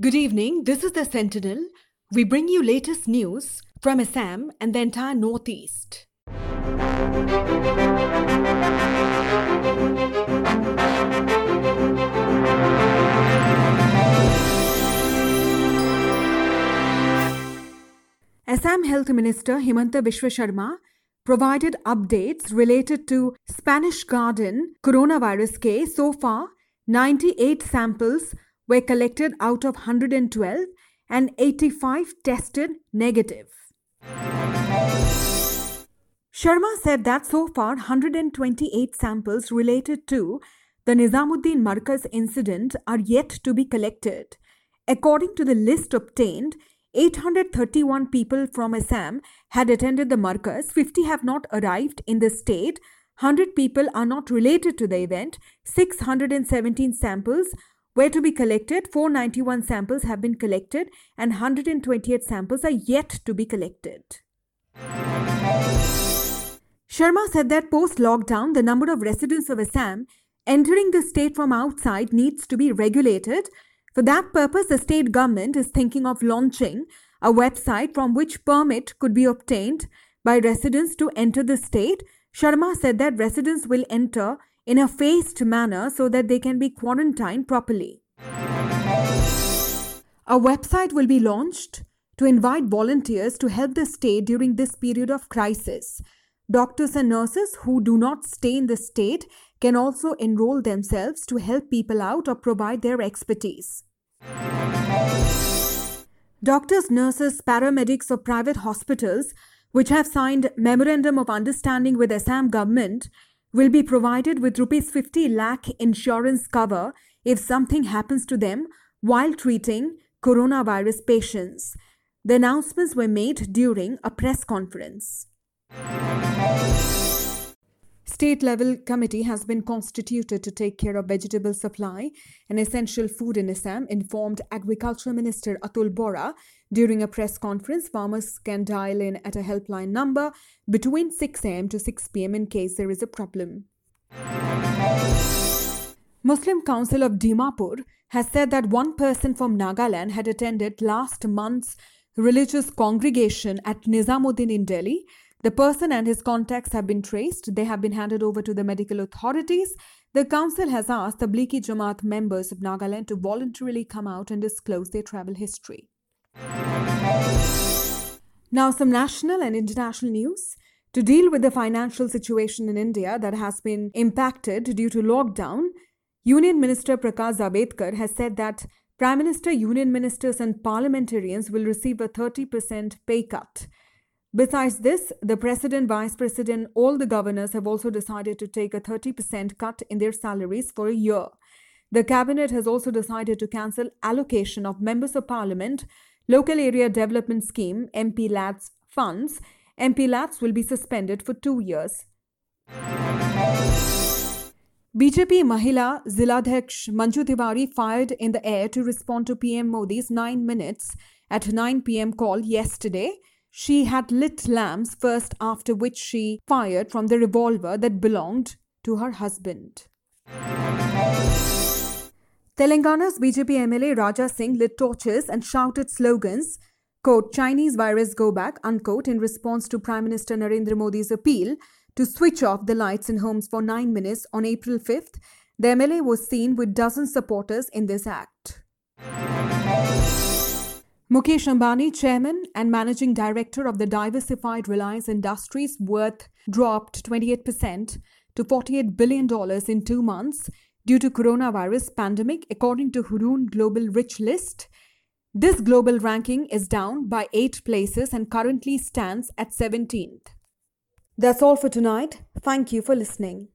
Good evening. This is the Sentinel. We bring you latest news from Assam and the entire Northeast. Assam Health Minister Himanta Biswa Sarma provided updates related to Spanish Garden coronavirus case. So far, 98 samples were collected out of 112 and 85 tested negative. Sarma said that so far 128 samples related to the Nizamuddin Markaz incident are yet to be collected. According to the list obtained, 831 people from Assam had attended the Markaz, 50 have not arrived in the state, 100 people are not related to the event, 617 samples were to be collected, 491 samples have been collected, and 128 samples are yet to be collected. Sarma said that post lockdown, the number of residents of Assam entering the state from outside needs to be regulated. For that purpose, the state government is thinking of launching a website from which permit could be obtained by residents to enter the state. Sarma said that residents will enter in a phased manner so that they can be quarantined properly. A website will be launched to invite volunteers to help the state during this period of crisis. Doctors and nurses who do not stay in the state can also enroll themselves to help people out or provide their expertise. Doctors, nurses, paramedics of private hospitals which have signed memorandum of understanding with Assam government will be provided with rupees 50 lakh insurance cover if something happens to them while treating coronavirus patients. The announcements were made during a press conference. State level committee has been constituted to take care of vegetable supply and essential food in Assam, informed Agriculture Minister Atul Bora during a press conference. Farmers can dial in at a helpline number between 6 am to 6 pm in case there is a problem. Muslim Council of Dimapur has said that one person from Nagaland had attended last month's religious congregation at Nizamuddin in Delhi. The person and his contacts have been traced. They have been handed over to the medical authorities. The council has asked the Tablighi Jamaat members of Nagaland to voluntarily come out and disclose their travel history. Now, some national and international news. To deal with the financial situation in India that has been impacted due to lockdown, Union Minister Prakash Javadekar has said that Prime Minister, Union Ministers, and parliamentarians will receive a 30% pay cut. Besides this, the President, Vice President, all the governors have also decided to take a 30% cut in their salaries for a year. The cabinet has also decided to cancel allocation of members of parliament, local area development scheme, MP LADS funds. MP LADS will be suspended for two years. BJP Mahila Ziladhyaksha Manju Tiwari fired in the air to respond to PM Modi's 9 minutes at 9 pm call yesterday. She had lit lamps first, after which she fired from the revolver that belonged to her husband. Telangana's BJP MLA Raja Singh lit torches and shouted slogans, quote, Chinese virus go back, unquote, in response to Prime Minister Narendra Modi's appeal to switch off the lights in homes for nine minutes on April 5th. The MLA was seen with dozens supporters in this act. Mukesh Ambani, chairman and managing director of the diversified Reliance Industries, worth dropped 28% to $48 billion in two months due to coronavirus pandemic, according to Hurun Global Rich List. This global ranking is down by 8 places and currently stands at 17th. That's all for tonight. Thank you for listening.